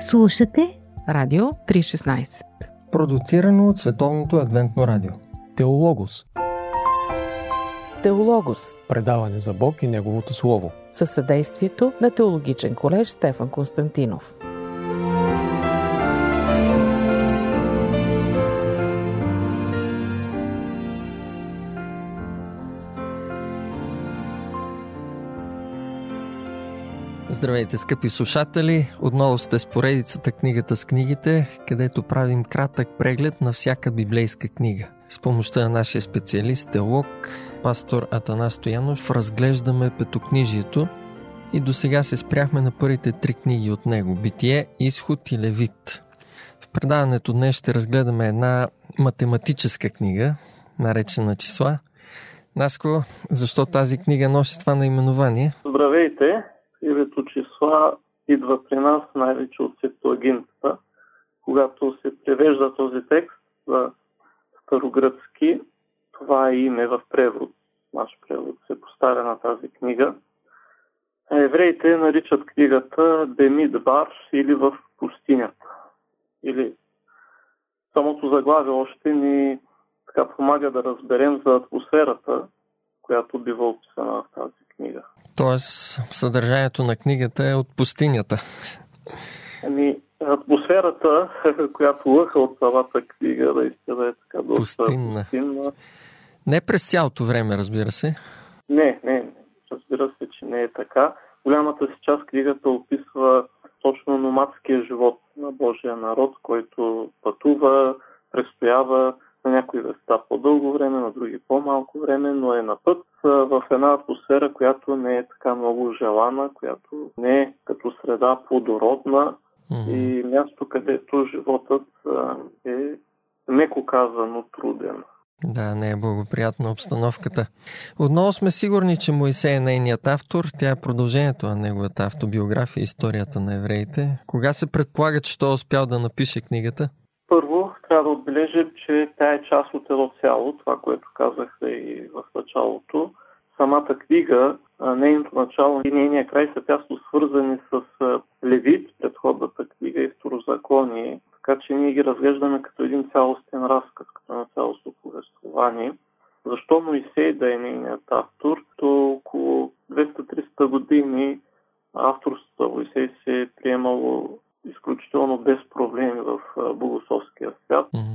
Слушате Радио 316 Продуцирано от Световното адвентно радио. Теологос. Теологос. Предаване за Бог и Неговото Слово. Със съдействието на Теологичен колеж Стефан Константинов. Здравейте, скъпи слушатели! Отново сте с поредицата Книгата с книгите, където правим кратък преглед на всяка библейска книга. С помощта на нашия специалист, теолог, пастор Атанас Стоянов, разглеждаме петокнижието и до сега се спряхме на първите три книги от него – Битие, Изход и Левит. В предаването днес ще разгледаме една математическа книга, наречена Числа. Наско, защо тази книга носи това наименование? Здравейте! Името числа идва при нас най-вече от Септуагинтата. Когато се превежда този текст за старогръцки, това е име в превод. Наш превод се поставя на тази книга. Евреите наричат книгата Демидбар или в пустинята. Или самото заглавие още ни така помага да разберем за атмосферата, която бива описана в тази книга. Тоест, съдържанието на книгата е от пустинята. Ами, атмосферата, която лъха от самата книга, наистина е така доста Пустинна. пустинна. Не през цялото време, разбира се. Не, не, не. Разбира се, че не е така. Голямата си част книгата описва точно номадския живот на Божия народ, който пътува, престоява на някои места по-дълго време, на други по-малко време, но е на път в една атмосфера, която не е така много желана, която не е като среда плодородна Мгм. и място, където животът е меко казано труден. Да, не е благоприятна обстановката. Отново сме сигурни, че Моисей е нейният автор. Тя е продължението на неговата автобиография, историята на евреите. Кога се предполага, че той е успял да напише книгата? Отбележим, че тя е част от едно цяло, това, което казах и в началото. Самата книга, нейното начало и нейния край са тясно свързани с Левит, предходната книга и Второзаконие, така че ние ги разглеждаме като един цялостен разказ, като едно цялостно повествование. Защо Моисей да е нейният автор? То около 200-300 години авторството на Моисей се е приемало изключително без проблеми в богословския свят. Мгм.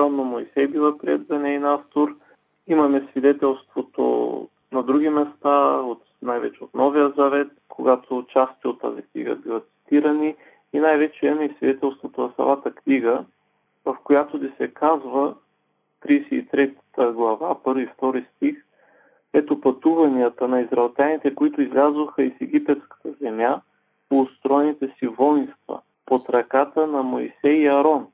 Традиционно Моисей бива прият за нейн автор. Имаме свидетелството на други места, от, най-вече от Новия Завет, когато части от тази книга биват цитирани и най-вече имаме и свидетелството на самата книга, в която да се казва 33 глава, първи и втори стих, ето пътуванията на израелтяните, които излязоха из египетската земя по устроените си воинства под ръката на Моисей и Арон.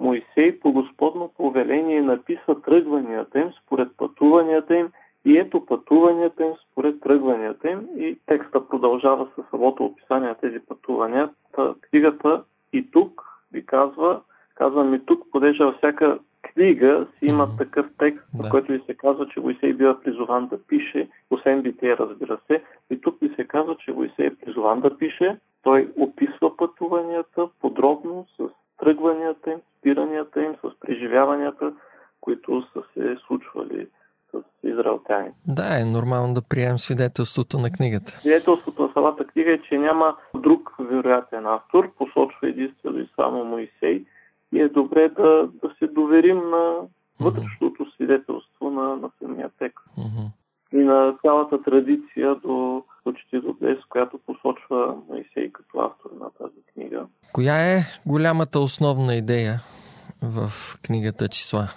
Моисей по Господно повеление написа тръгванията им според пътуванията им и ето пътуванията им според тръгванията им и текста продължава със самото описание на тези пътувания. Та, книгата и тук ви казва, казвам и тук, понеже във всяка книга си има Мгм. такъв текст, Да. който ви се казва, че Моисей бива призован да пише, освен битие, разбира се. И тук ви се казва, че Моисей е призован да пише. Той описва пътуванията подробно с тръгванията им, спиранията им, с преживяванията, които са се случвали с израелтяни. Да, е нормално да приемем свидетелството на книгата. Свидетелството на самата книга е, че няма друг вероятен автор, посочва единствено и само Моисей и е добре да, да се доверим на вътрешното свидетелство на, на самия текст Мгм. И на цялата традиция до почти до днес, която посочва Моисей като автор на тази книга. Коя е голямата основна идея в книгата числа?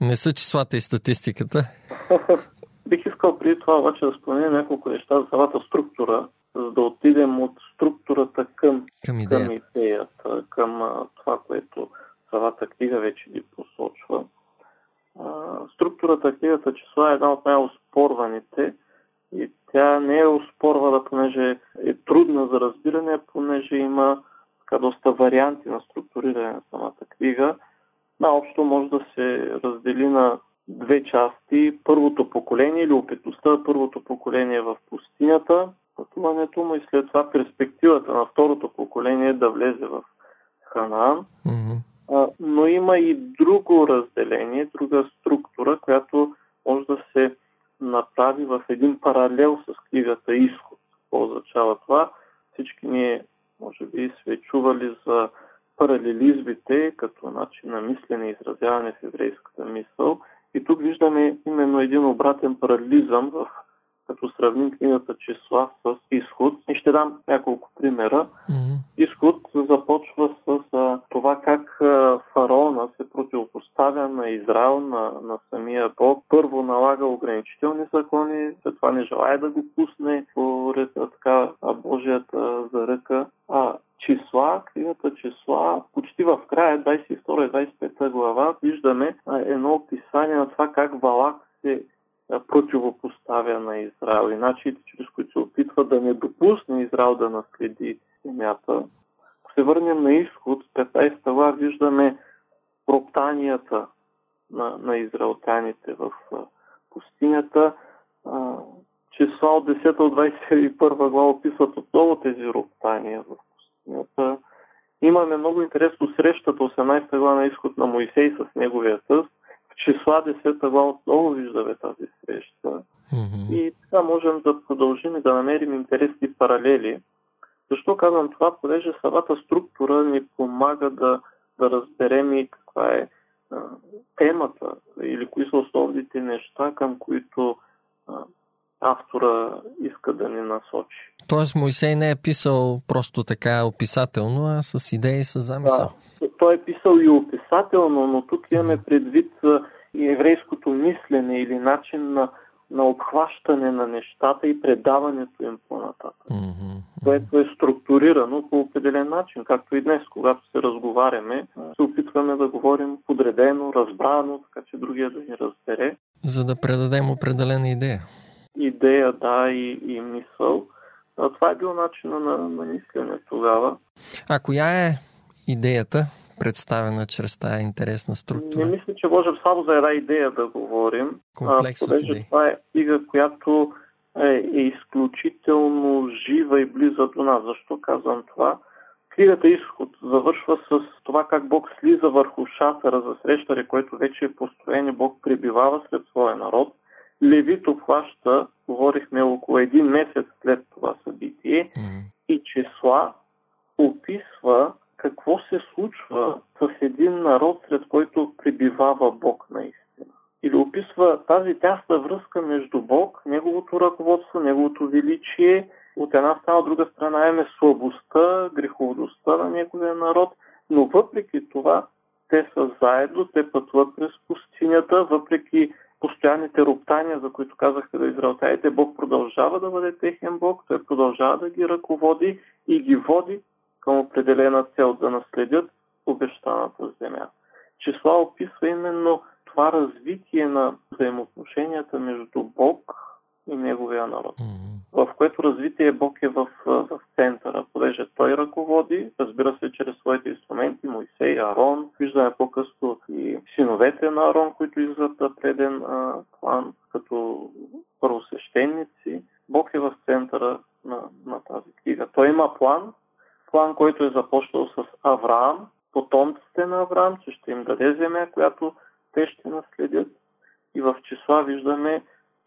Не са числата и статистиката. Бих искал преди това обаче да спомена няколко неща за самата структура, за да отидем от структурата към Към към идеята. идеята, към това, което самата книга вече ни на книгата числа е една от най-оспорваните и тя не е оспорвана, понеже е трудна за разбиране, понеже има така доста варианти на структуриране на самата книга. Наобщо може да се раздели на две части. Първото поколение или опитността първото поколение в пустинята, пътуването му и след това перспективата на второто поколение да влезе в Ханаан. Мгм. Но има и друго разделение, друга структура, която може да се направи в един паралел с книгата Изход. Какво означава това? Всички ние, може би, сме чували за паралелизмите като начин на мислене и изразяване в еврейската мисъл. И тук виждаме именно един обратен паралелизъм в като сравним книгата числа с изход. И ще дам няколко примера. Мгм. Изход започва с а, това как а, фараона се противопоставя на Израел, на, на самия Бог. Първо налага ограничителни закони, след това не желая да го пусне по така Божията заръка. А числа, книгата числа, почти в края, 22 и 25 глава, виждаме едно описание на това как Валак се противопоставя на Израел и начините, чрез които се опитва да не допусне Израел да наследи земята. Ако се върнем на изход, 15 глава виждаме роптанията на, на израелтяните в пустинята. Числа от 10 от 21 глава описват отново тези роптания в пустинята. Имаме много интересно срещата 18 глава на изход на Моисей с неговия тъст. Числа 10 глава отново виждаме тази среща. Мгм. И така можем да продължим и да намерим интересни паралели. Защо казвам това? Понеже самата структура ни помага да, да разберем и каква е а, темата или кои са основните неща, към които а, автора иска да ни насочи. Тоест Моисей не е писал просто така описателно, а с идеи с замисъл. Да. Той е писал и описателно, но тук имаме предвид и еврейското мислене или начин на, на обхващане на нещата и предаването им по-нататък. Мгм. което е структурирано по определен начин, както и днес, когато се разговаряме, се опитваме да говорим подредено, разбрано, така че другия да ни разбере. За да предадем определена идея. Идея, да, и, и мисъл. А, това е бил начина на, на мислене тогава. А коя е идеята, представена чрез тази интересна Не структура? мисля, че можем само за една идея да говорим, Комплекс а, понеже идеи. това е книга, която е, е изключително жива и близа до нас. Защо казвам това? Книгата Изход завършва с това как Бог слиза върху шатъра за срещаре, който вече е построен и Бог пребивава сред своя народ. Левит обхваща, говорихме около един месец след това събитие, Мгм. и числа описва какво се случва с един народ, сред който пребивава Бог наистина. Или описва тази тясна връзка между Бог, неговото ръководство, неговото величие, от една страна, от друга страна имаме слабостта, греховността на неговия народ, но въпреки това те са заедно, те пътуват през пустинята, въпреки постоянните роптания, за които казахте да израелтяните, Бог продължава да бъде техен Бог, Той продължава да ги ръководи и ги води към определена цел да наследят обещаната земя. Числа описва именно това развитие на взаимоотношенията между Бог и неговия народ Мгм. в което развитие Бог е в, в центъра, понеже той ръководи, разбира се, чрез своите инструменти, Моисей, Арон, виждаме по-късно и синовете на Арон, които излизат на преден а, план като първосвещеници. Бог е в центъра на, на тази книга. Той има план, план, който е започнал с Авраам, потомците на Авраам, че ще им даде земя, която те ще наследят. И в числа виждаме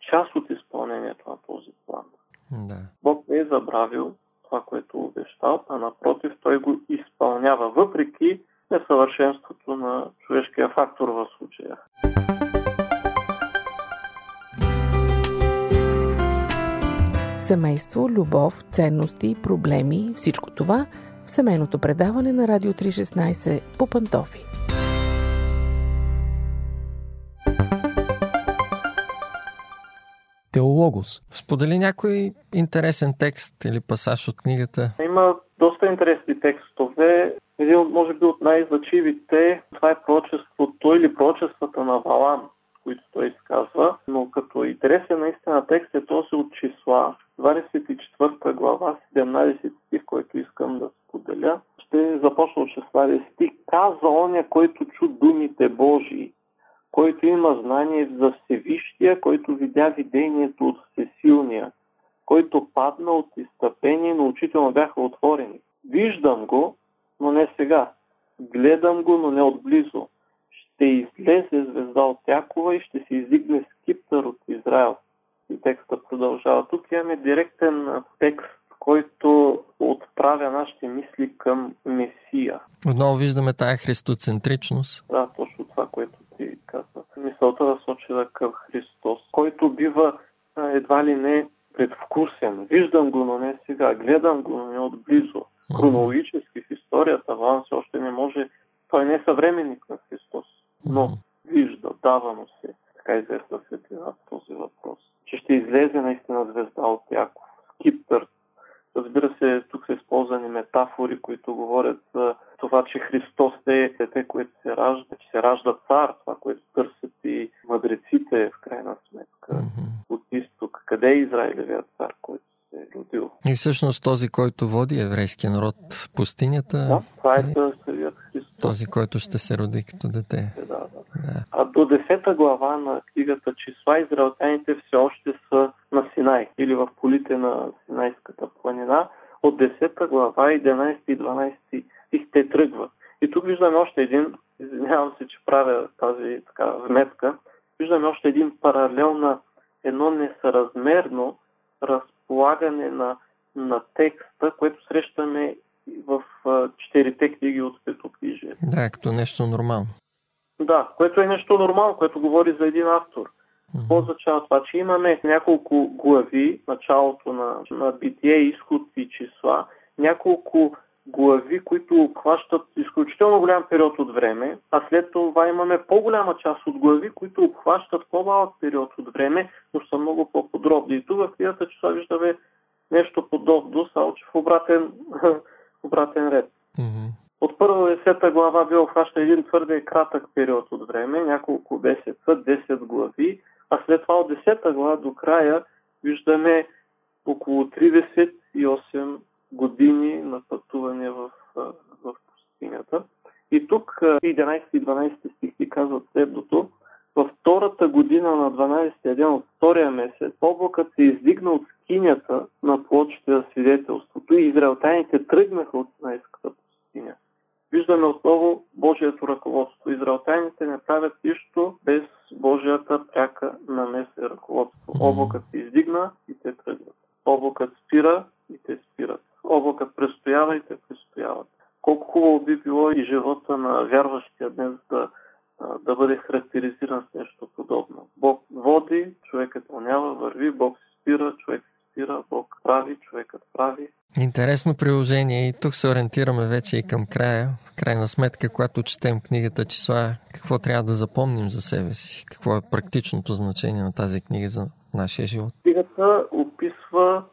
част от изпълнението на този план. Да. Бог не е забравил това, което обещал, а напротив, той го изпълнява, въпреки несъвършенството на човешкия фактор в случая. Семейство, любов, ценности, проблеми, всичко това в семейното предаване на Радио 316 по Пантофи. Теологос. Сподели някой интересен текст или пасаж от книгата. Има доста интересни текстове. Един от, може би, от най-значимите, това е пророчеството или пророчествата на Валам, които той изказва. Но като интересен наистина текст е този от числа, 24 глава, 17 стих, който искам да споделя. Ще започна от 16 стих. Каза оня, който чу думите Божии, който има знание за Всевищия, който видя видението от Всесилния. който падна от изтъпение, но учително бяха отворени. Виждам го, но не сега. Гледам го, но не отблизо. Ще излезе звезда от Якова и ще се издигне скиптър от Израел. И текста продължава. Тук имаме директен текст, който отправя нашите мисли към Месия. Отново виждаме тая христоцентричност. Да, точно това, което. Мисълта да сочила към Христос, който бива едва ли не предвкусен. Виждам го, но не сега. Гледам го, но не отблизо. Хронологически в историята Ван все още не може. Той не е съвременник на Христос, но вижда, дава му се така известна светлина в този въпрос. Че ще излезе наистина звезда от Яков. Скиптър. Разбира се, тук са използвани метафори, които говорят за това, че Христос е дете, което се ражда, че се ражда цар, това, което търсят и мъдреците в крайна сметка mm-hmm. от изток. Къде е Израилевият цар, който се е родил? И всъщност този, който води еврейския народ в пустинята. Да, това е, е Христос. Този, който ще се роди като дете. Да, да. да. А до 10 глава на книгата Числа израелтяните все още са на Синай или в полите на Синайската планина. От 10 глава 11 и 12 стих те тръгват. И тук виждаме още един, извинявам се, че правя тази така вметка, виждаме още един паралел на едно несъразмерно разполагане на, на текста, което срещаме в четирите книги от Петокнижие. Да, като нещо нормално. Да, което е нещо нормално, което говори за един автор. Какво означава това? Че имаме няколко глави, началото на, на битие, изход и числа, няколко глави, които обхващат изключително голям период от време, а след това имаме по-голяма част от глави, които обхващат по-малък период от време, но са много по-подробни. И тук в книгата числа виждаме нещо подобно, само че в обратен, обратен ред. Mm-hmm. От първа десета глава би обхваща един твърде кратък период от време, няколко месеца, 10 глави, а след това от десета глава до края виждаме около 38 години на пътуване в, в пустинята. И тук 11 и 12 стихи казват следното. Във втората година на 12-я ден от втория месец облакът се издигна от скинята на плочите за свидетелството и израелтяните тръгнаха от Синайската пустиня. Виждаме отново Божието ръководство. Израелтяните не правят нищо без Божията пряка намеса и ръководство. Облакът се издигна и те тръгват. Облакът спира и те спират. И те престояват. Колко хубаво би било и живота на вярващия днес да, да бъде характеризиран с нещо подобно. Бог води, човекът вълнява, върви, Бог се спира, човек се спира, Бог прави, човекът прави. Интересно приложение и тук се ориентираме вече и към края. В крайна сметка, когато четем книгата числа, какво трябва да запомним за себе си? Какво е практичното значение на тази книга за нашия живот? Книгата описва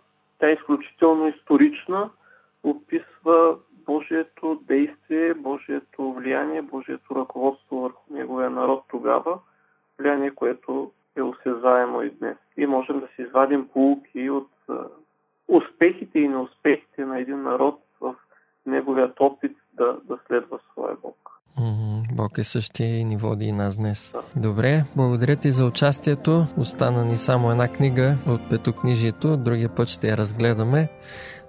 тя е изключително исторична, описва Божието действие, Божието влияние, Божието ръководство върху неговия народ тогава, влияние, което е осезаемо и днес. И можем да си извадим полуки от успехите и неуспехите на един народ в неговият опит да, да следва своя Бог. Бог е същия и ни води и нас днес. Добре, благодаря ти за участието. Остана ни само една книга от петокнижието, другия път ще я разгледаме.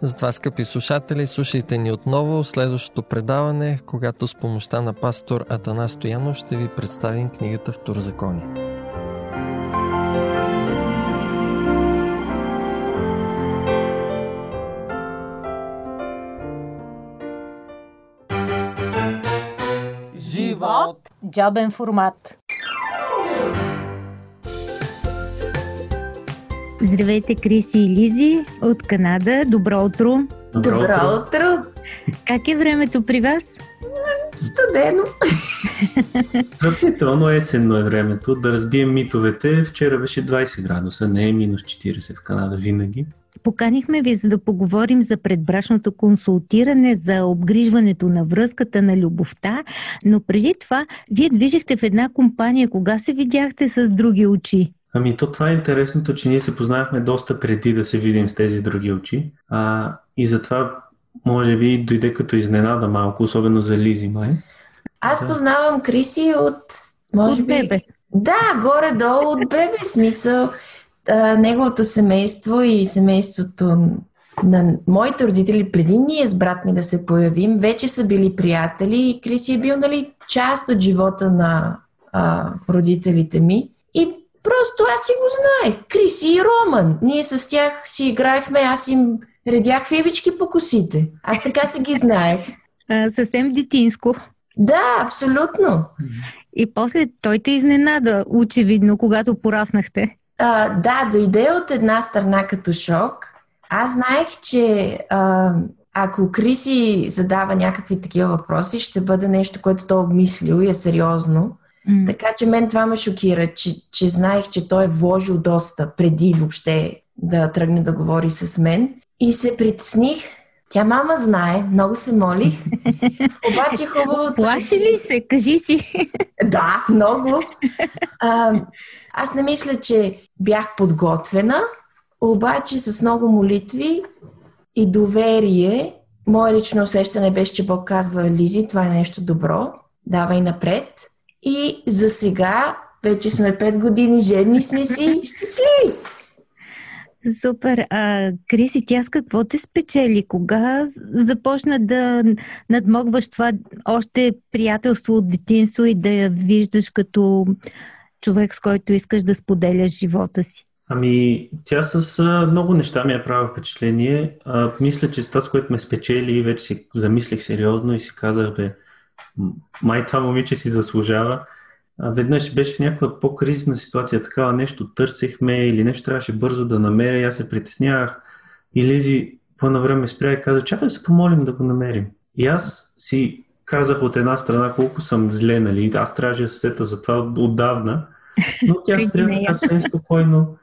Затова, скъпи слушатели, слушайте ни отново следващото предаване, когато с помощта на пастор Атана Стоянов ще ви представим книгата Второзаконие. Джобен формат. Здравейте, Криси и Лизи от Канада. Добро утро! Добро, Добро утро! Как е времето при вас? Студено. Сравнително есенно е времето. Да разбием митовете. Вчера беше 20 градуса, не е минус 40 в Канада винаги. Поканихме ви, за да поговорим за предбрачното консултиране, за обгрижването на връзката, на любовта, но преди това вие движихте в една компания. Кога се видяхте с други очи? Ами то това е интересното, че ние се познахме доста преди да се видим с тези други очи. А, и затова може би дойде като изненада малко, особено за Лизи май. Аз да. познавам Криси от... Може от би... бебе. Да, горе-долу от бебе смисъл. А, неговото семейство и семейството на моите родители, преди ние с брат ми да се появим, вече са били приятели и Криси е бил нали, част от живота на а, родителите ми. И просто аз си го знаех. Криси и Роман. Ние с тях си играехме, аз им редях фибички по косите. Аз така си ги знаех. А, съвсем детинско. Да, абсолютно. И после той те изненада, очевидно, когато пораснахте. А, да, дойде от една страна като шок. Аз знаех, че а, ако Криси задава някакви такива въпроси, ще бъде нещо, което той е обмислил и е сериозно. Mm. Така че мен това ме шокира, че, че знаех, че той е вложил доста преди въобще да тръгне да говори с мен. И се притесних. Тя мама знае, много се молих. Обаче хубаво. Плаши ли се? Кажи си. Да, много. А, аз не мисля, че бях подготвена, обаче с много молитви и доверие, мое лично усещане беше, че Бог казва, Лизи, това е нещо добро, давай напред. И за сега, вече сме 5 години, жени сме си, щастливи. Супер. А, Криси, тя с какво те спечели? Кога започна да надмогваш това още приятелство от детинство и да я виждаш като човек, с който искаш да споделяш живота си? Ами, тя с а, много неща ми е правила впечатление. А, мисля, че с това, с което ме спечели, вече си замислих сериозно и си казах, бе, май това момиче си заслужава. А, веднъж беше в някаква по-кризисна ситуация, такава нещо търсехме или нещо трябваше бързо да намеря аз се притеснявах. И Лизи по-на време спря и каза, чакай да се помолим да го намерим. И аз си казах от една страна колко съм зле, нали? Аз трябваше да се сета за това отдавна. Но тя спря така съвсем спокойно.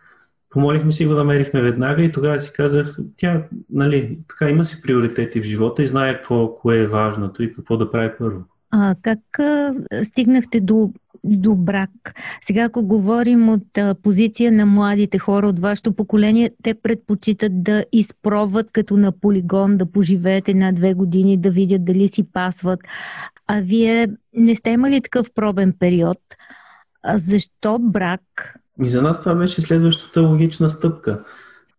Помолихме си го, намерихме веднага и тогава си казах, тя, нали, така има си приоритети в живота и знае какво, кое е важното и какво да прави първо. А как а, стигнахте до, до брак? Сега, ако говорим от а, позиция на младите хора от вашето поколение, те предпочитат да изпробват като на полигон, да поживеят една-две години, да видят дали си пасват. А вие не сте имали такъв пробен период. А защо брак? И за нас това беше следващата логична стъпка.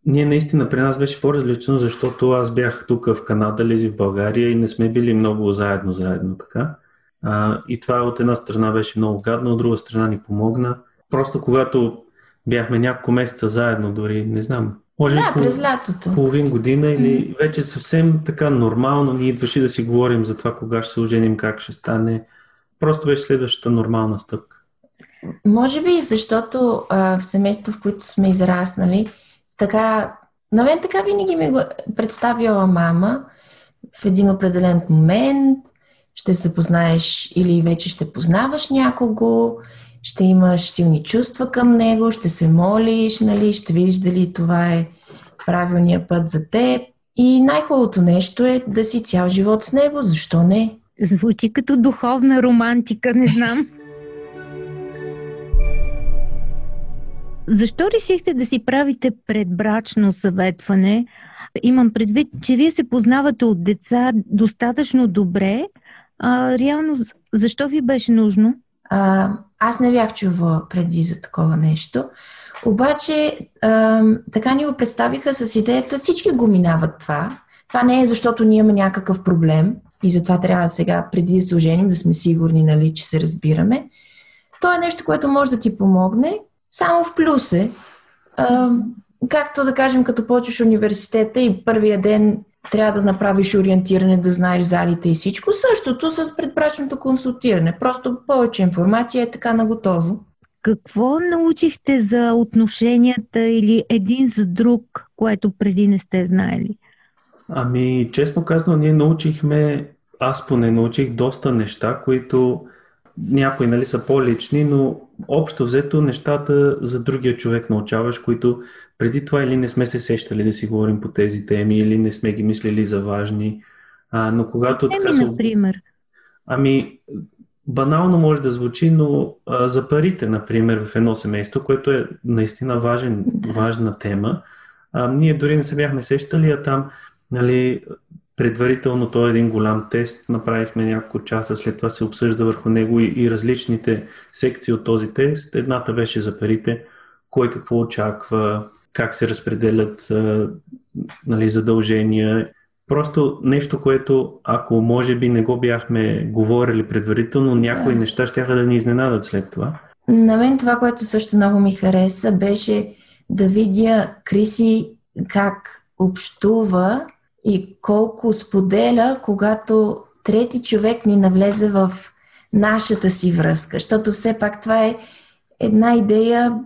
Ние наистина при нас беше по-различно, защото аз бях тук в Канада, Лизи в България и не сме били много заедно, заедно така. А, и това от една страна беше много гадно, от друга страна ни помогна. Просто когато бяхме няколко месеца заедно, дори не знам, може да, през лятото. половин година или mm-hmm. вече съвсем така нормално ни идваше да си говорим за това кога ще се оженим, как ще стане. Просто беше следващата нормална стъпка. Може би, защото а, в семейство, в които сме израснали, така, на мен така винаги ми го представяла мама в един определен момент, ще се познаеш или вече ще познаваш някого, ще имаш силни чувства към него, ще се молиш, нали, ще видиш дали това е правилният път за теб. И най-хубавото нещо е да си цял живот с него, защо не? Звучи като духовна романтика, не знам. Защо решихте да си правите предбрачно съветване? Имам предвид, че вие се познавате от деца достатъчно добре. А, реално, защо ви беше нужно? А, аз не бях чувала преди за такова нещо. Обаче, а, така ни го представиха с идеята, всички го минават това. Това не е защото ние имаме някакъв проблем и затова трябва сега, преди да се оженим, да сме сигурни, нали, че се разбираме. То е нещо, което може да ти помогне само в плюс е. А, както да кажем, като почваш университета и първия ден трябва да направиш ориентиране, да знаеш залите и всичко. Същото с предбрачното консултиране. Просто повече информация е така наготово. Какво научихте за отношенията или един за друг, което преди не сте знаели? Ами, честно казано, ние научихме, аз поне научих доста неща, които някои нали, са по-лични, но общо взето нещата за другия човек научаваш, които преди това или не сме се сещали да си говорим по тези теми, или не сме ги мислили за важни. А, но когато теми, така например? Ами, банално може да звучи, но а, за парите, например, в едно семейство, което е наистина важен, важна тема, а, ние дори не се бяхме сещали, а там нали, Предварително той е един голям тест, направихме няколко часа, след това се обсъжда върху него и, и различните секции от този тест. Едната беше за парите, кой какво очаква, как се разпределят нали, задължения. Просто нещо, което ако може би не го бяхме говорили предварително, някои да. неща ще да ни изненадат след това. На мен това, което също много ми хареса, беше да видя Криси как общува и колко споделя, когато трети човек ни навлезе в нашата си връзка. Защото все пак това е една идея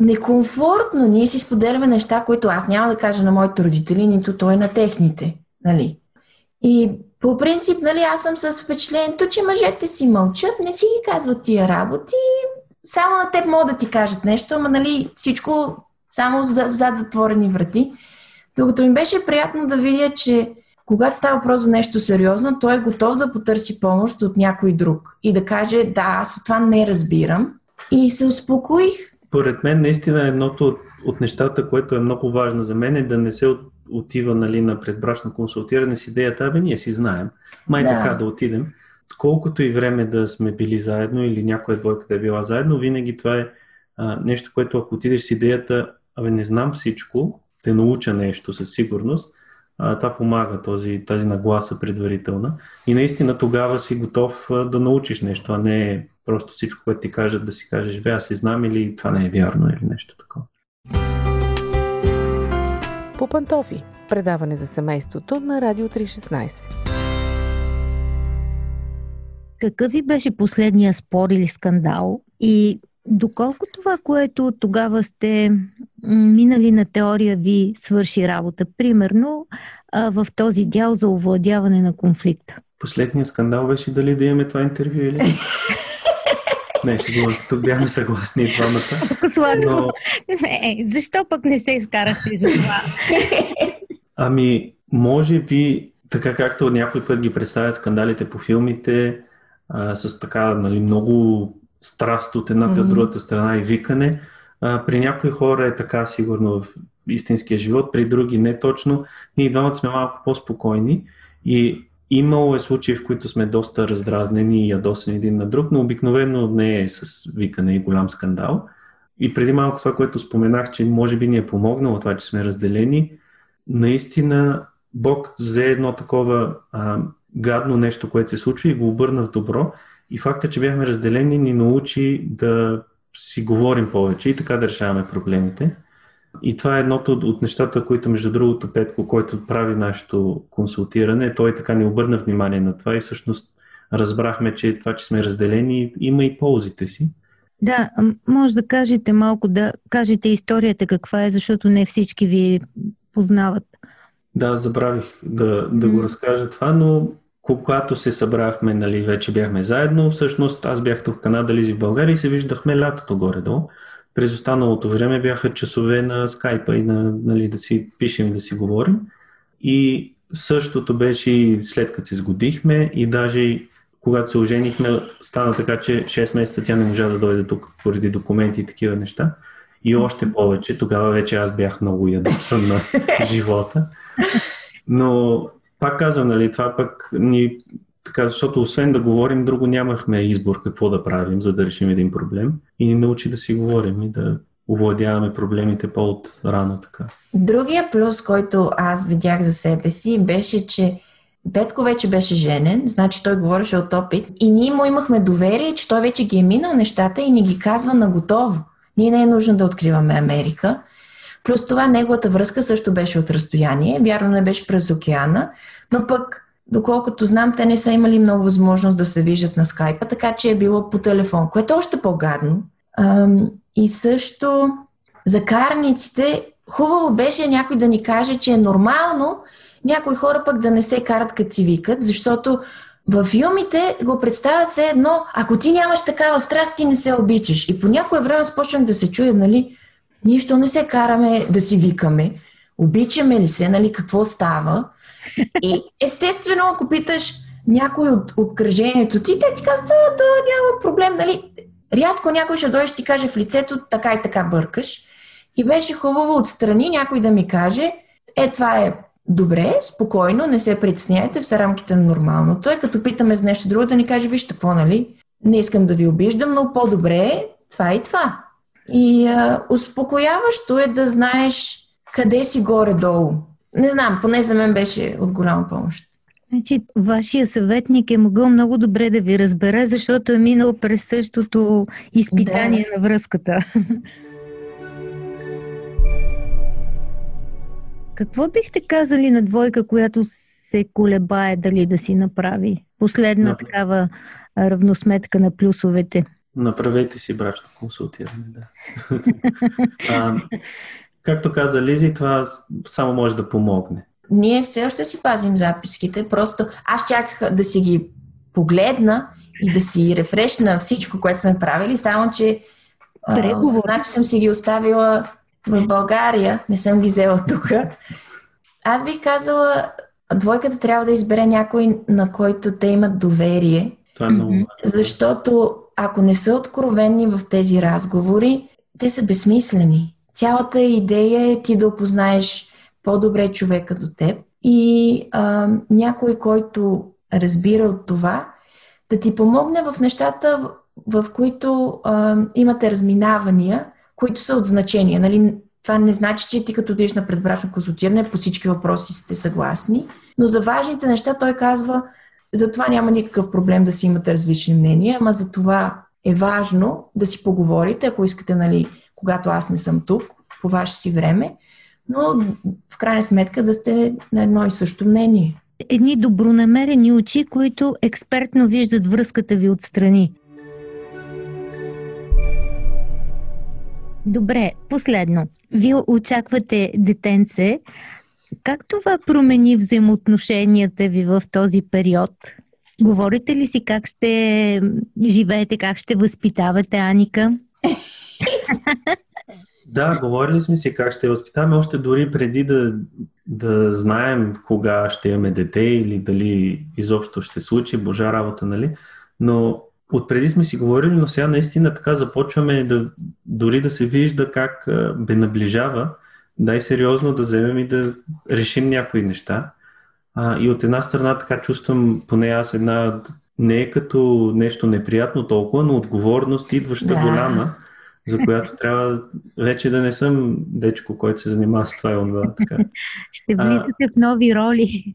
некомфортно. Ние си споделяме неща, които аз няма да кажа на моите родители, нито той на техните. Нали? И по принцип, нали, аз съм с впечатлението, че мъжете си мълчат, не си ги казват тия работи. Само на теб могат да ти кажат нещо, ама нали, всичко само зад затворени врати. Докато ми беше приятно да видя, че когато става въпрос за нещо сериозно, той е готов да потърси помощ от някой друг и да каже, да, аз от това не разбирам. И се успокоих. Поред мен, наистина, едното от, от нещата, което е много важно за мен е да не се от, отива нали, на предбрачно консултиране с идеята, абе ние си знаем, май да. така да отидем. Колкото и време да сме били заедно или някоя двойка да е била заедно, винаги това е а, нещо, което ако отидеш с идеята, абе не знам всичко, те науча нещо със сигурност, а, това помага, този, тази нагласа предварителна. И наистина тогава си готов а, да научиш нещо, а не просто всичко, което ти кажат да си кажеш, бе, аз си знам или това не е вярно или нещо такова. По пантофи. Предаване за семейството на Радио 316. Какъв ви беше последния спор или скандал и Доколко това, което тогава сте минали на теория, ви свърши работа? Примерно в този дял за овладяване на конфликта. Последният скандал беше дали да имаме това интервю или не. ще се, тук бяхме съгласни и двамата. Но... Не, защо пък не се изкарахте за това? Ами, може би, така както някой път ги представят скандалите по филмите, а, с така нали, много страст от едната и от другата страна и викане. А, при някои хора е така сигурно в истинския живот, при други не точно. Ние двамата сме малко по-спокойни и имало е случаи, в които сме доста раздразнени и ядосани един на друг, но обикновено не е с викане и голям скандал. И преди малко това, което споменах, че може би ни е помогнало това, че сме разделени, наистина Бог взе едно такова а, гадно нещо, което се случва и го обърна в добро и факта, че бяхме разделени, ни научи да си говорим повече и така да решаваме проблемите. И това е едното от нещата, които, между другото, Петко, който прави нашето консултиране, той така не обърна внимание на това и всъщност разбрахме, че това, че сме разделени, има и ползите си. Да, може да кажете малко, да кажете историята каква е, защото не всички ви познават. Да, забравих да, да го разкажа това, но когато се събрахме, нали, вече бяхме заедно, всъщност аз бях тук в Канада, Лизи в България и се виждахме лятото горе-долу. През останалото време бяха часове на скайпа и на, нали, да си пишем да си говорим. И същото беше и след като се сгодихме и даже когато се оженихме, стана така, че 6 месеца тя не можа да дойде тук поради документи и такива неща. И още повече, тогава вече аз бях много ядосан на живота. Но пак казвам, нали, това пък ни така, защото освен да говорим, друго нямахме избор какво да правим, за да решим един проблем и ни научи да си говорим и да овладяваме проблемите по-от рано така. Другия плюс, който аз видях за себе си, беше, че Петко вече беше женен, значи той говореше от опит и ние му имахме доверие, че той вече ги е минал нещата и ни ги казва на готово. Ние не е нужно да откриваме Америка. Плюс това неговата връзка също беше от разстояние, вярно не беше през океана, но пък, доколкото знам, те не са имали много възможност да се виждат на скайпа, така че е било по телефон, което е още по-гадно. И също за карниците, хубаво беше някой да ни каже, че е нормално някои хора пък да не се карат като си викат, защото във филмите го представят все едно, ако ти нямаш такава страст, ти не се обичаш. И по някое време започнах да се чуя, нали, ние що не се караме да си викаме, обичаме ли се, нали, какво става. И естествено, ако питаш някой от обкръжението ти, те ти казват, да, да, няма проблем, нали. Рядко някой ще дойде ти каже в лицето, така и така бъркаш. И беше хубаво отстрани някой да ми каже, е, това е добре, спокойно, не се притесняйте, в рамките на нормалното е, като питаме за нещо друго, да ни каже, вижте какво, нали, не искам да ви обиждам, но по-добре е това и това. И а, успокояващо е да знаеш къде си горе-долу. Не знам, поне за мен беше от голяма помощ. Значи, вашия съветник е могъл много добре да ви разбере, защото е минал през същото изпитание да. на връзката. Какво бихте казали на двойка, която се колебае дали да си направи последна да. такава равносметка на плюсовете? Направете си брачно консултиране, да. а, както каза Лизи, това само може да помогне. Ние все още си пазим записките, просто аз чаках да си ги погледна и да си рефрешна всичко, което сме правили, само че значи съм си ги оставила в България, не съм ги взела тук. Аз бих казала, двойката трябва да избере някой, на който те имат доверие. Това е много. Защото ако не са откровени в тези разговори, те са безсмислени. Цялата идея е ти да опознаеш по-добре човека до теб и а, някой, който разбира от това, да ти помогне в нещата, в, в които а, имате разминавания, които са от значение. Нали? Това не значи, че ти като диш на предбрачно консултиране по всички въпроси сте съгласни, но за важните неща той казва, за това няма никакъв проблем да си имате различни мнения, ама за това е важно да си поговорите, ако искате, нали, когато аз не съм тук, по ваше си време, но в крайна сметка да сте на едно и също мнение. Едни добронамерени очи, които експертно виждат връзката ви отстрани. Добре, последно. Вие очаквате детенце. Как това промени взаимоотношенията ви в този период? Говорите ли си как ще живеете, как ще възпитавате Аника? Да, говорили сме си как ще възпитаваме, още дори преди да, да знаем кога ще имаме дете или дали изобщо ще се случи, божа работа, нали? Но отпреди сме си говорили, но сега наистина така започваме да, дори да се вижда как бе наближава, дай сериозно да вземем и да решим някои неща. А, и от една страна така чувствам, поне аз една, не е като нещо неприятно толкова, но отговорност идваща да. голяма за която трябва вече да не съм дечко, който се занимава с това и онова. Така. Ще влизате в нови роли.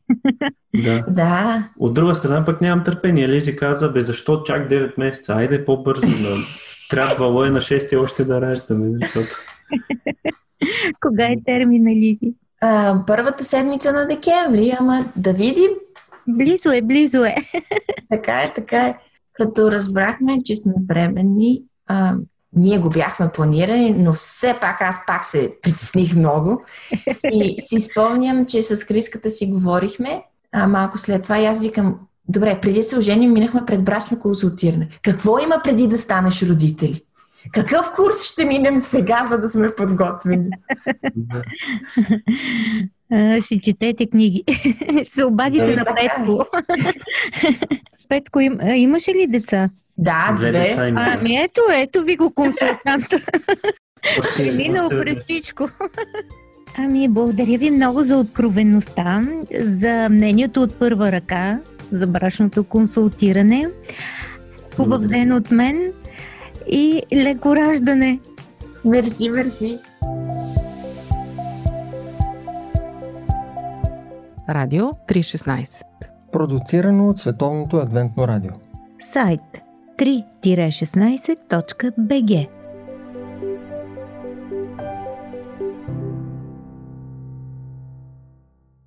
Да. да. От друга страна пък нямам търпение. Лизи каза, бе защо чак 9 месеца? Айде по-бързо. Да. Трябвало е на 6 още да раждаме, защото... Кога е термина, Лизи? А, първата седмица на декември, ама да видим. Близо е, близо е. така е, така е. Като разбрахме, че сме бременни, а, ние го бяхме планирани, но все пак аз пак се притесних много. И си спомням, че с Криската си говорихме, а малко след това и аз викам, добре, преди се оженим, минахме пред брачно консултиране. Какво има преди да станеш родители? Какъв курс ще минем сега, за да сме подготвени? ще четете книги. се обадите на Петко. Петко, им, имаше ли деца? Да, две. ами ето, ето ви го консултанта. Преминал през всичко. Ами, благодаря ви много за откровеността, за мнението от първа ръка, за брашното консултиране. Хубав ден от мен и леко раждане. Мерси, мерси. Радио 316 Продуцирано от Световното адвентно радио Сайт 3-16.bg